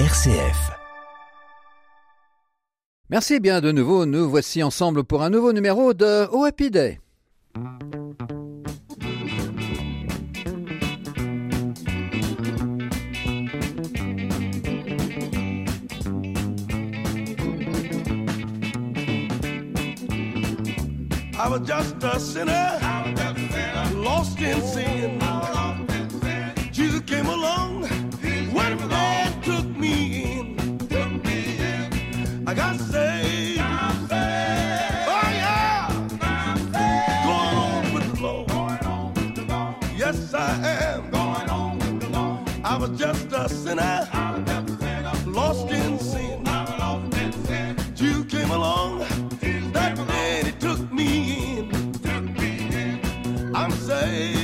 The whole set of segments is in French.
RCF. Merci bien de nouveau, nous voici ensemble pour un nouveau numéro de Oh Happy Day. I was just a sinner, lost in sin. Jesus came along, one man took me in. I got saved. Oh yeah, going on with the Lord. Yes, I am. I was just a sinner, lost in sin. Jesus came along, that man he took me in. I'm saved.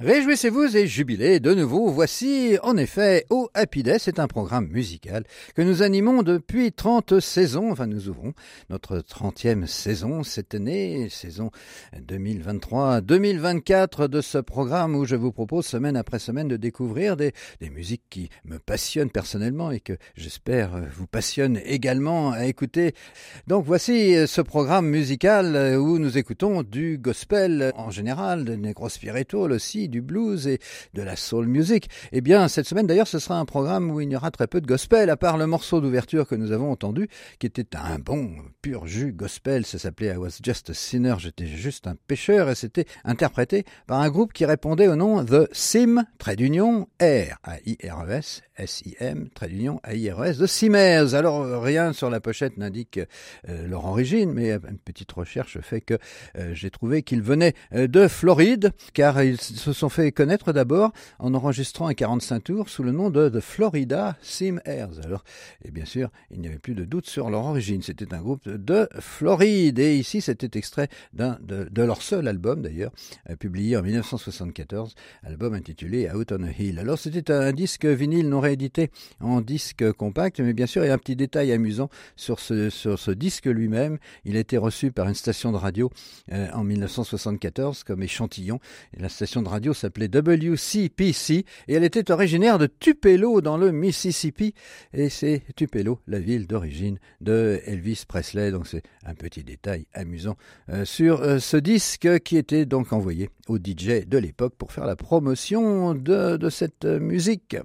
Réjouissez-vous et jubilez de nouveau. Voici en effet Oh Happy Day, c'est un programme musical que nous animons depuis 30 saisons. Enfin, nous ouvrons notre 30e saison cette année, saison 2023-2024 de ce programme où je vous propose semaine après semaine de découvrir des, des musiques qui me passionnent personnellement et que j'espère vous passionnent également à écouter. Donc voici ce programme musical où nous écoutons du gospel en général, de negro spiritual aussi, du blues et de la soul music. Eh bien, cette semaine d'ailleurs, ce sera un programme où il y aura très peu de gospel, à part le morceau d'ouverture que nous avons entendu, qui était un bon pur jus gospel. Ça s'appelait I Was Just a Sinner, j'étais juste un pécheur, et c'était interprété par un groupe qui répondait au nom The Sim, trait d'union, R, A-I-R-E-S, S-I-M, trait d'union, A-I-R-E-S, The Simmers. Alors, rien sur la pochette n'indique euh, leur origine, mais une petite recherche fait que euh, j'ai trouvé qu'ils venaient euh, de Floride, car ils se sont fait connaître d'abord en enregistrant un 45 tours sous le nom de The Florida Sim Airs. Alors, et bien sûr, il n'y avait plus de doute sur leur origine. C'était un groupe de Floride. Et ici, c'était extrait d'un de, de, leur seul album, d'ailleurs, euh, publié en 1974, album intitulé Out on a Hill. Alors, c'était un disque vinyle non réédité en disque compact, mais bien sûr, il y a un petit détail amusant sur ce, sur ce disque lui-même. Il a été reçu par une station de radio euh, en 1974 comme échantillon. Et la station de radio s'appelait WCPC et elle était originaire de Tupelo dans le Mississippi. Et c'est Tupelo, la ville d'origine de Elvis Presley. Donc c'est un petit détail amusant euh, sur euh, ce disque qui était donc envoyé au DJ de l'époque pour faire la promotion de, de cette musique.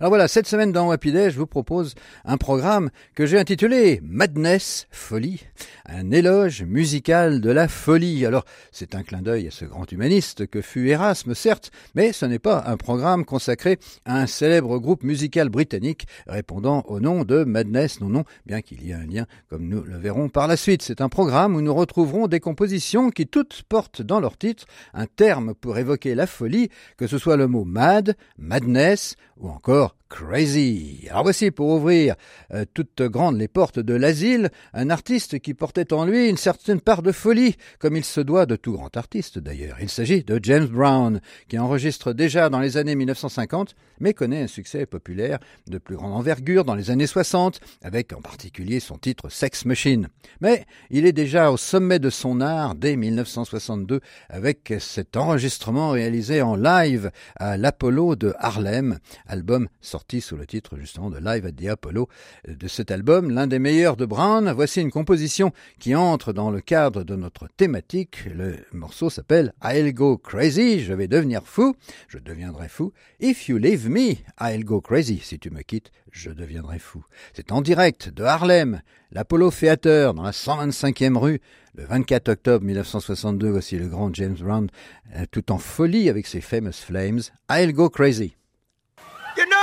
Alors voilà, cette semaine dans Happy Day, je vous propose un programme que j'ai intitulé Madness, folie, un éloge musical de la folie. Alors, c'est un clin d'œil à ce grand humaniste que fut Erasme, certes, mais ce n'est pas un programme consacré à un célèbre groupe musical britannique répondant au nom de Madness, non, non, bien qu'il y ait un lien, comme nous le verrons par la suite. C'est un programme où nous retrouverons des compositions qui toutes portent dans leur titre un terme pour évoquer la folie, que ce soit le mot mad, madness ou encore encore Crazy. Alors voici pour ouvrir euh, toutes grandes les portes de l'asile, un artiste qui portait en lui une certaine part de folie, comme il se doit de tout grand artiste d'ailleurs. Il s'agit de James Brown, qui enregistre déjà dans les années 1950, mais connaît un succès populaire de plus grande envergure dans les années 60, avec en particulier son titre Sex Machine. Mais il est déjà au sommet de son art dès 1962, avec cet enregistrement réalisé en live à l'Apollo de Harlem, album sorti sous le titre justement de Live at the Apollo. De cet album, l'un des meilleurs de Brown, voici une composition qui entre dans le cadre de notre thématique. Le morceau s'appelle I'll Go Crazy, je vais devenir fou, je deviendrai fou. If you leave me, I'll go crazy. Si tu me quittes, je deviendrai fou. C'est en direct de Harlem, l'Apollo Theater dans la 125e rue. Le 24 octobre 1962, voici le grand James Brown, euh, tout en folie avec ses famous flames. I'll go crazy.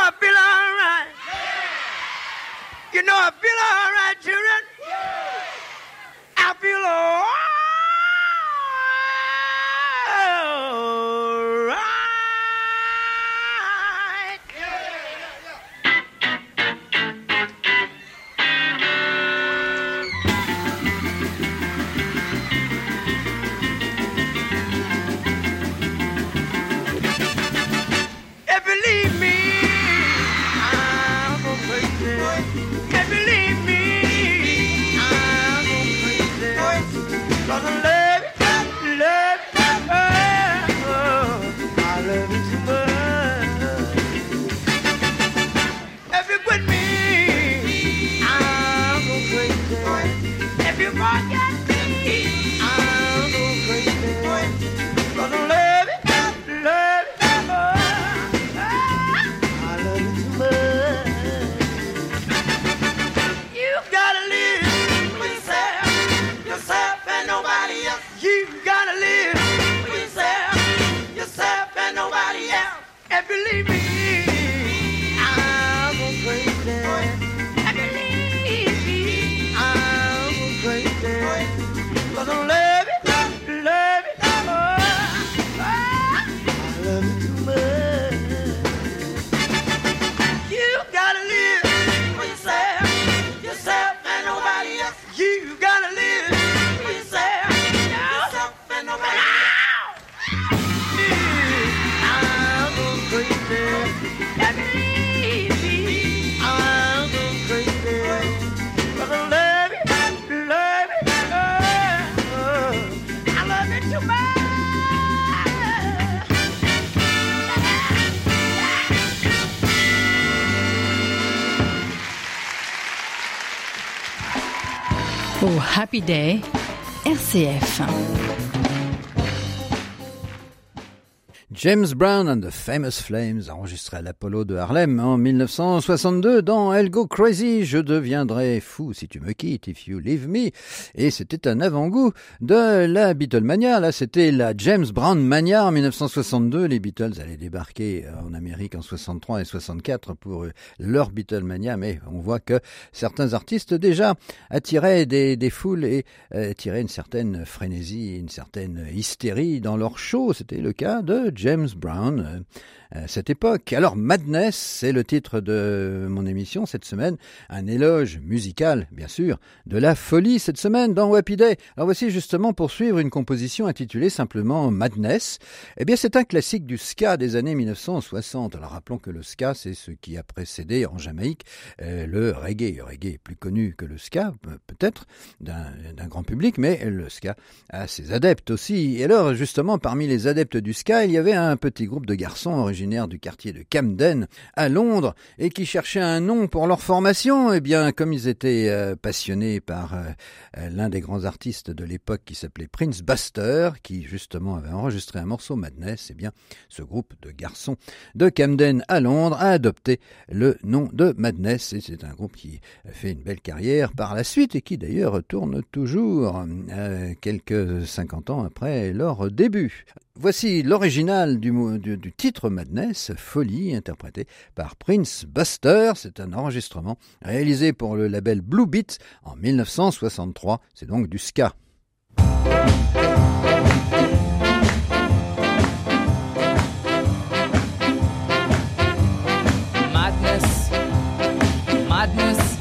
You know I feel all right. You know I feel all right, children. I feel all right. Happy Day, RCF. James Brown and the Famous Flames, enregistré à l'Apollo de Harlem en 1962 dans I'll Go Crazy, je deviendrai fou si tu me quittes, if you leave me. Et c'était un avant-goût de la Beatlemania. Là, c'était la James Brown Mania en 1962. Les Beatles allaient débarquer en Amérique en 63 et 64 pour leur Beatlemania, mais on voit que certains artistes déjà attiraient des, des foules et euh, attiraient une certaine frénésie, une certaine hystérie dans leurs shows. C'était le cas de James Brown euh, à cette époque. Alors Madness, c'est le titre de mon émission cette semaine, un éloge musical, bien sûr, de la folie cette semaine dans Happy. Alors voici justement pour suivre une composition intitulée simplement Madness. Eh bien c'est un classique du ska des années 1960. Alors rappelons que le ska, c'est ce qui a précédé en Jamaïque euh, le reggae. Le reggae est plus connu que le ska, peut-être, d'un grand public, mais le ska a ses adeptes aussi. Et alors justement, parmi les adeptes du ska, il y avait un petit groupe de garçons originaires du quartier de Camden à Londres et qui cherchaient un nom pour leur formation. Eh bien, comme ils étaient euh, passionnés par euh, l'un des grands artistes de l'époque qui s'appelait Prince Buster, qui justement avait enregistré un morceau Madness, eh bien, ce groupe de garçons de Camden à Londres a adopté le nom de Madness et c'est un groupe qui fait une belle carrière par la suite et qui d'ailleurs tourne toujours euh, quelques 50 ans après leur début. Voici l'original du, titre Madness, Folie, interprété par Prince Buster. C'est un enregistrement réalisé pour le label Blue Beat en 1963. C'est donc du ska. Madness, madness,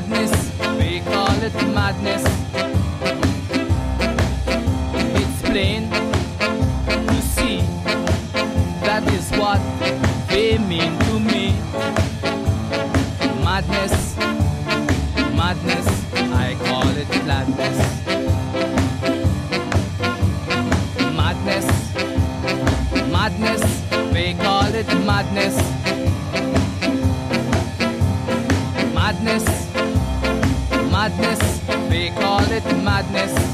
madness, they call it madness. It's plain to see that is what they mean to me. Madness, madness.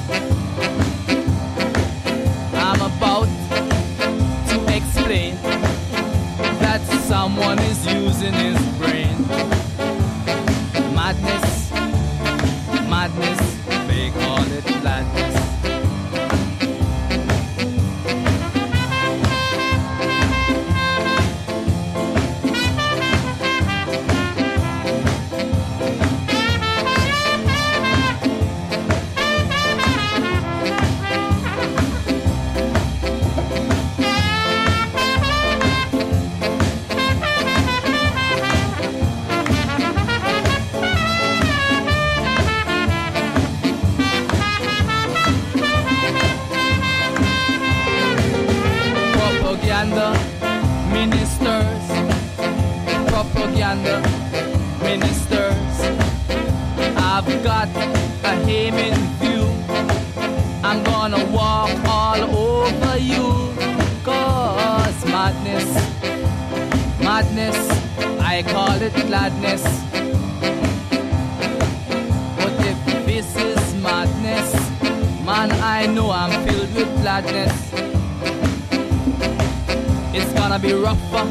Rougher.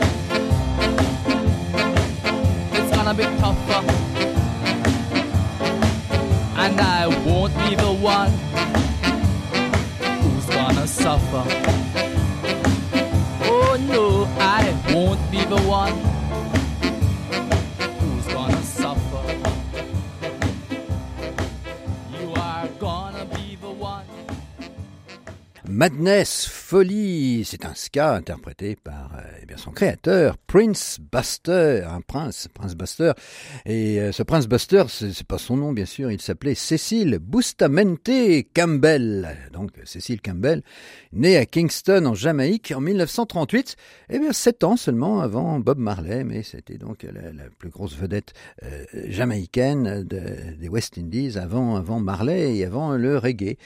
It's gonna be tougher. And I won't be the one who's gonna suffer. Oh no, I won't be the one who's gonna suffer. You are gonna be the one. Madness, c'est un ska interprété par euh, eh son créateur, Prince Buster, un prince, Prince Buster. Et euh, ce Prince Buster, c'est pas son nom bien sûr, il s'appelait Cécile Bustamente Campbell. Donc Cécile Campbell, née à Kingston en Jamaïque en 1938, eh bien sept ans seulement avant Bob Marley, mais c'était donc la, plus grosse vedette euh, jamaïcaine de- des West Indies avant, avant Marley et avant le reggae.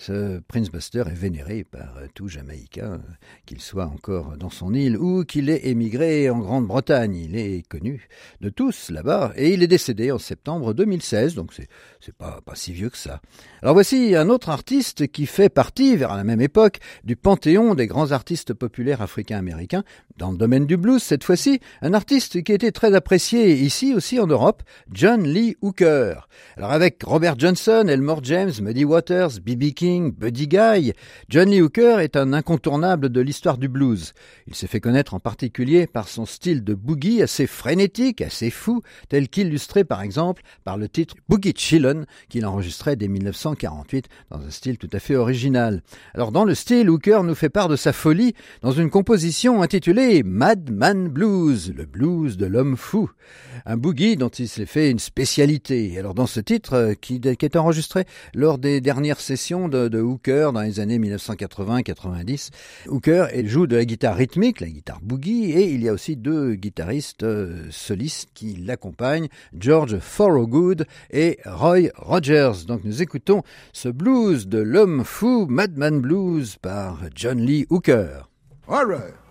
Ce Prince Buster est vénéré par tout Jamaïcain, qu'il soit encore dans son île ou qu'il ait émigré en Grande-Bretagne. Il est connu de tous là-bas et il est décédé en septembre 2016, donc c'est c'est pas, pas si vieux que ça. Alors voici un autre artiste qui fait partie, vers la même époque, du panthéon des grands artistes populaires africains-américains, dans le domaine du blues cette fois-ci, un artiste qui était très apprécié ici aussi en Europe, John Lee Hooker. Alors avec Robert Johnson, Elmore James, Muddy Waters, B.B. King, Buddy Guy, John Lee Hooker est un incontournable de l'histoire du blues. Il s'est fait connaître en particulier par son style de boogie assez frénétique, assez fou, tel qu'illustré par exemple par le titre Boogie Chillin qu'il enregistrait dès 1948 dans un style tout à fait original. Alors dans le style, Hooker nous fait part de sa folie dans une composition intitulée Madman Blues, le blues de l'homme fou. Un boogie dont il s'est fait une spécialité. Alors dans ce titre, euh, qui, est enregistré lors des dernières sessions de, Hooker dans les années 1980-90, Hooker joue de la guitare rythmique, la guitare boogie, et il y a aussi deux guitaristes euh, solistes qui l'accompagnent, George Thorogood et Roy Rogers. Donc nous écoutons ce blues de l'homme fou, Madman Blues, par John Lee Hooker. All.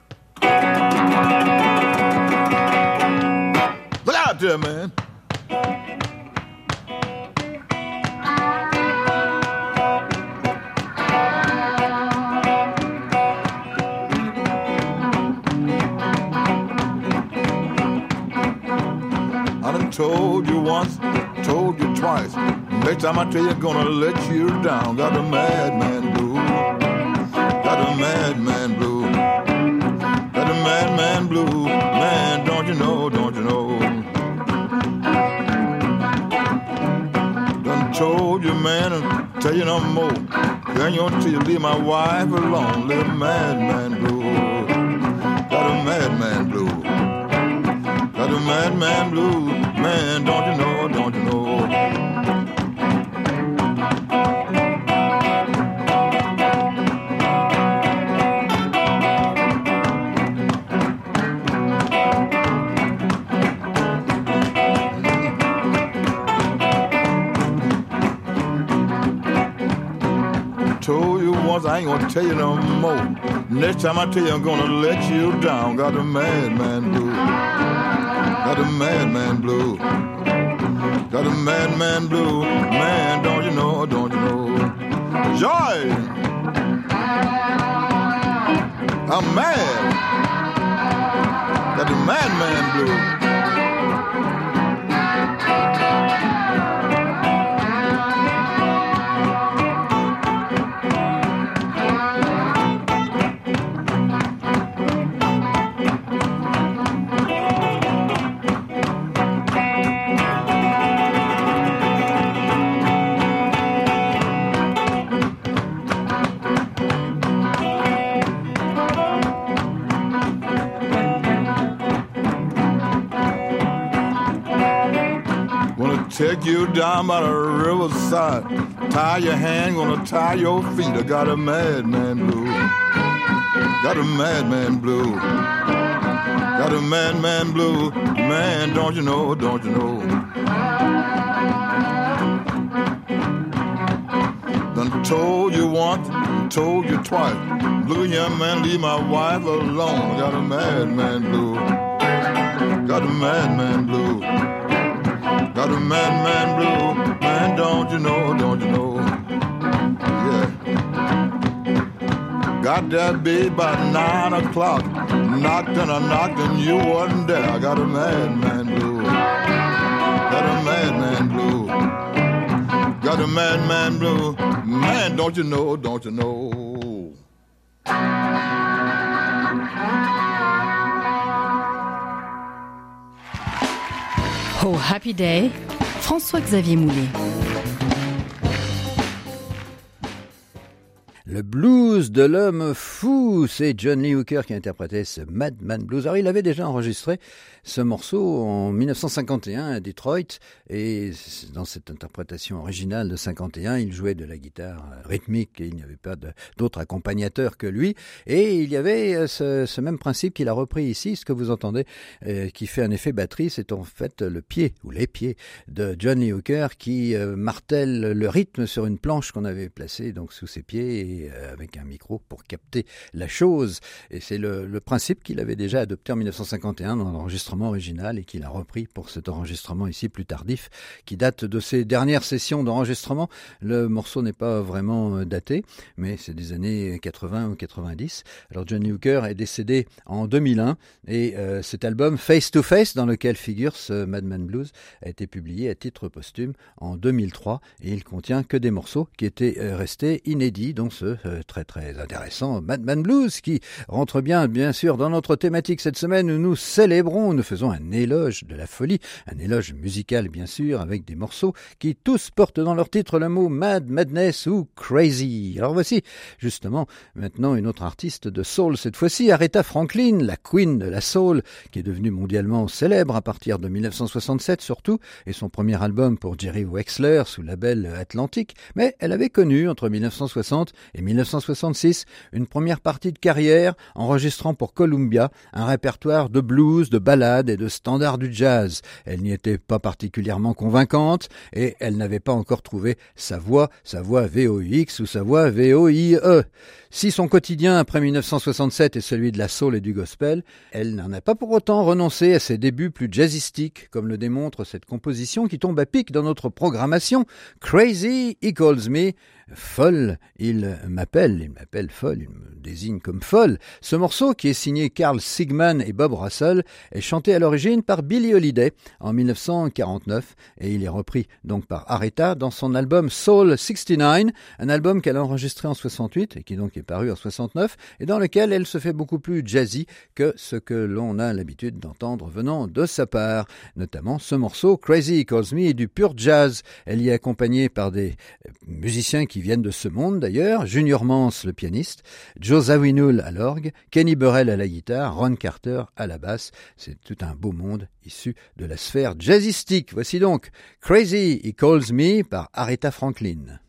Look out there, man. I told you once, told you twice. Next time I tell you, gonna let you down. Got a madman. Got a madman. Madman blue. Man, don't you know, don't you know? Done told you, man, and tell you no more. Then you till you leave my wife alone. Little madman blue. got a madman blue. Got a madman blue, man, don't you know, don't you know? I ain't gonna tell you no more. Next time I tell you, I'm gonna let you down. Got a madman blue. Got a madman blue. Got a madman blue. Man, don't you know, don't you know? Joy! I'm mad. Got the madman blue. Down by the riverside. Tie your hand, gonna tie your feet. I got a madman blue. Got a madman blue. Got a madman blue. Man, don't you know, don't you know? Done told you once, told you twice. Blue young man, leave my wife alone. Got a madman blue. Got a madman blue. Got a madman blue. Man, don't you know, don't you know? Yeah. Got that babe by nine o'clock. Knocked and I knocked and you wasn't there. I got a madman blue. Got a madman blue. Got a madman blue. Man, don't you know, don't you know? Oh Happy Day, François-Xavier Moulet. Le blues de l'homme fou, c'est John Lee Hooker qui a interprété ce Madman Blues. Alors il avait déjà enregistré ce morceau en 1951 à Detroit et dans cette interprétation originale de 51, il jouait de la guitare rythmique et il n'y avait pas d'autre accompagnateur que lui. Et il y avait ce, ce même principe qu'il a repris ici, ce que vous entendez, euh, qui fait un effet batterie, c'est en fait le pied ou les pieds de John Lee Hooker qui euh, martèle le rythme sur une planche qu'on avait placée donc sous ses pieds euh, avec un micro pour capter la chose. Et c'est le principe qu'il avait déjà adopté en 1951 dans l'enregistrement original et qu'il a repris pour cet enregistrement ici plus tardif qui date de ses dernières sessions d'enregistrement. Le morceau n'est pas vraiment daté, mais c'est des années 80 ou 90. Alors Johnny Hooker est décédé en 2001 et euh, cet album Face to Face dans lequel figure ce Madman Blues a été publié à titre posthume en 2003 et il contient que des morceaux qui étaient euh, restés inédits dont ce euh, très très intéressant Madman Blues qui rentre bien bien sûr dans notre thématique cette semaine où nous célébrons, nous faisons un éloge de la folie, un éloge musical bien sûr, avec des morceaux qui tous portent dans leur titre le mot mad, madness ou crazy. Alors voici justement maintenant une autre artiste de soul, cette fois-ci Aretha Franklin, la queen de la soul, qui est devenue mondialement célèbre à partir de 1967 surtout, et son premier album pour Jerry Wexler sous label Atlantic, mais elle avait connu entre 1960 et 1966 une première partie de carrière enregistrant pour Columbia un répertoire de blues, de ballades, et de standards du jazz. Elle n'y était pas particulièrement convaincante et elle n'avait pas encore trouvé sa voix, sa voix VOX ou sa voix VOIE. Si son quotidien après 1967 est celui de la soul et du gospel, elle n'en a pas pour autant renoncé à ses débuts plus jazzistiques, comme le démontre cette composition qui tombe à pic dans notre programmation. Crazy, calls me. Folle, il m'appelle, il m'appelle folle, il me désigne comme folle. Ce morceau, qui est signé Carl Sigman et Bob Russell, est chanté à l'origine par Billie Holiday en 1949 et il est repris donc par Aretha dans son album Soul 69, un album qu'elle a enregistré en 68 et qui donc est paru en 69 et dans lequel elle se fait beaucoup plus jazzy que ce que l'on a l'habitude d'entendre venant de sa part, notamment ce morceau Crazy Calls Me du pur jazz. Elle y est accompagnée par des musiciens qui viennent de ce monde d'ailleurs, Junior Mance le pianiste, Joe Zawinul à l'orgue, Kenny Burrell à la guitare, Ron Carter à la basse. C'est tout un beau monde issu de la sphère jazzistique. Voici donc Crazy He Calls Me par Aretha Franklin.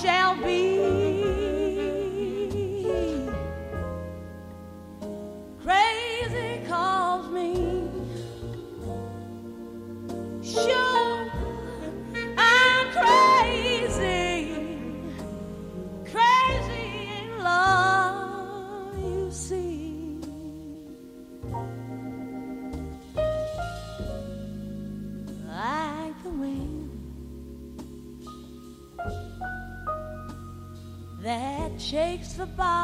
Shall be. Shakes the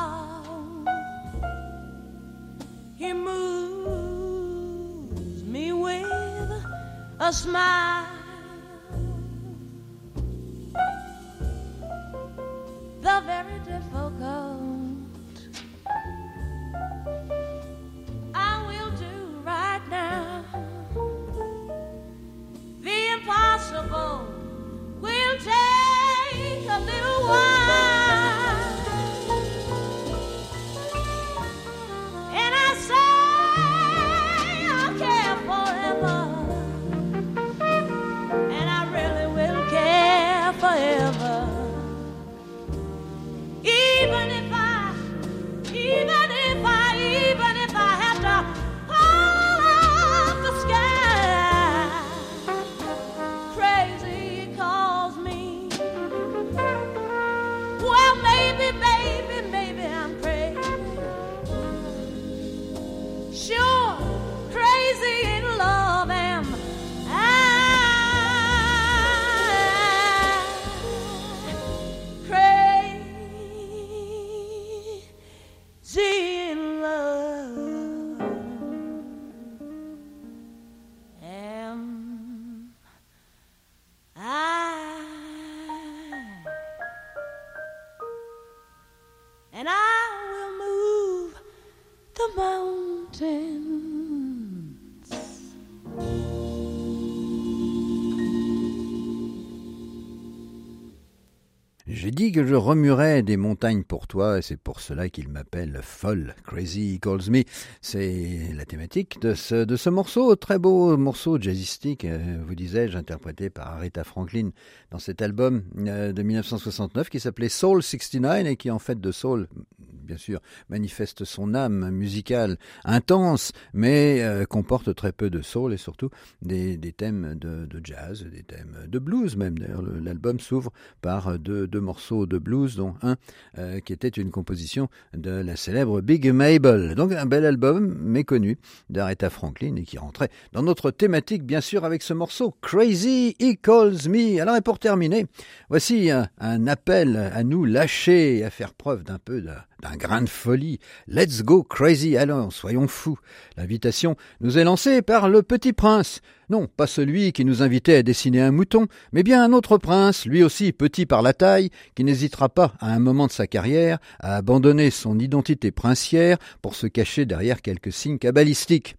J'ai dit que je remuerais des montagnes pour toi, et c'est pour cela qu'il m'appelle folle. Crazy calls me. C'est la thématique de ce, de ce morceau, très beau morceau jazzistique, euh, vous disais-je, interprété par Aretha Franklin dans cet album euh, de 1969 qui s'appelait Soul 69 et qui en fait de soul bien sûr, manifeste son âme musicale intense, mais euh, comporte très peu de soul et surtout des, thèmes de, jazz, des thèmes de blues même. D'ailleurs, l'album s'ouvre par deux, morceaux de blues, dont un euh, qui était une composition de la célèbre Big Mabel. Donc un bel album méconnu d'Aretha Franklin et qui rentrait dans notre thématique, bien sûr, avec ce morceau Crazy He Calls Me. Alors et pour terminer, voici un, un appel à nous lâcher et à faire preuve d'un peu de d'un grain de folie. Let's go crazy alors, soyons fous. L'invitation nous est lancée par le petit prince. Non, pas celui qui nous invitait à dessiner un mouton, mais bien un autre prince, lui aussi petit par la taille, qui n'hésitera pas à un moment de sa carrière à abandonner son identité princière pour se cacher derrière quelques signes cabalistiques.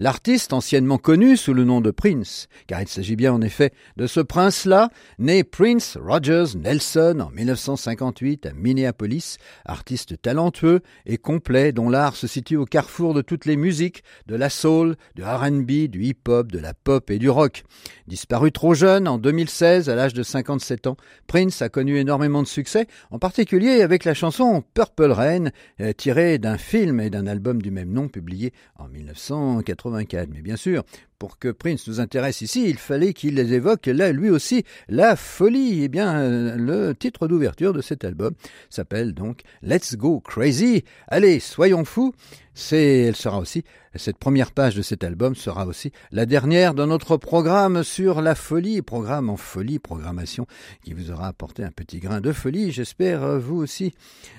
L'artiste, anciennement connu sous le nom de Prince, car il s'agit bien en effet de ce prince-là, né Prince Rogers Nelson en 1958 à Minneapolis, artiste talentueux et complet dont l'art se situe au carrefour de toutes les musiques, de la soul, du R&B, du hip-hop, de la pop et du rock. Disparu trop jeune en 2016 à l'âge de 57 ans, Prince a connu énormément de succès, en particulier avec la chanson Purple Rain, euh, tirée d'un film et d'un album du même nom publié en 1984. Mais bien sûr, pour que Prince nous intéresse ici, il fallait qu'il évoque là, lui aussi, la folie. Eh bien, euh, le titre d'ouverture de cet album s'appelle donc Let's Go Crazy. Allez, soyons fous. C'est, elle sera aussi, cette première page de cet album sera aussi la dernière de notre programme sur la folie, programme en folie, programmation qui vous aura apporté un petit grain de folie. J'espère euh, vous aussi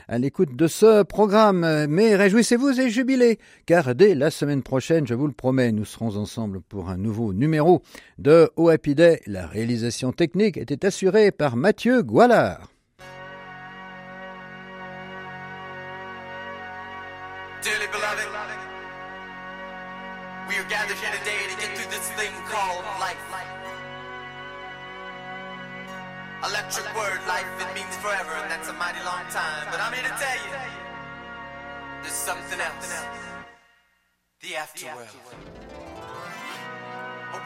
à l'écoute de ce programme. Mais réjouissez-vous et jubilez, car dès la semaine prochaine, je vous le promets, nous serons ensemble pour un nouveau numéro de O Happy Day. La réalisation technique était assurée par Mathieu Goualard. Electric word, life, it means forever, and that's a mighty long time. But I'm here to tell you, there's something else. The afterworld.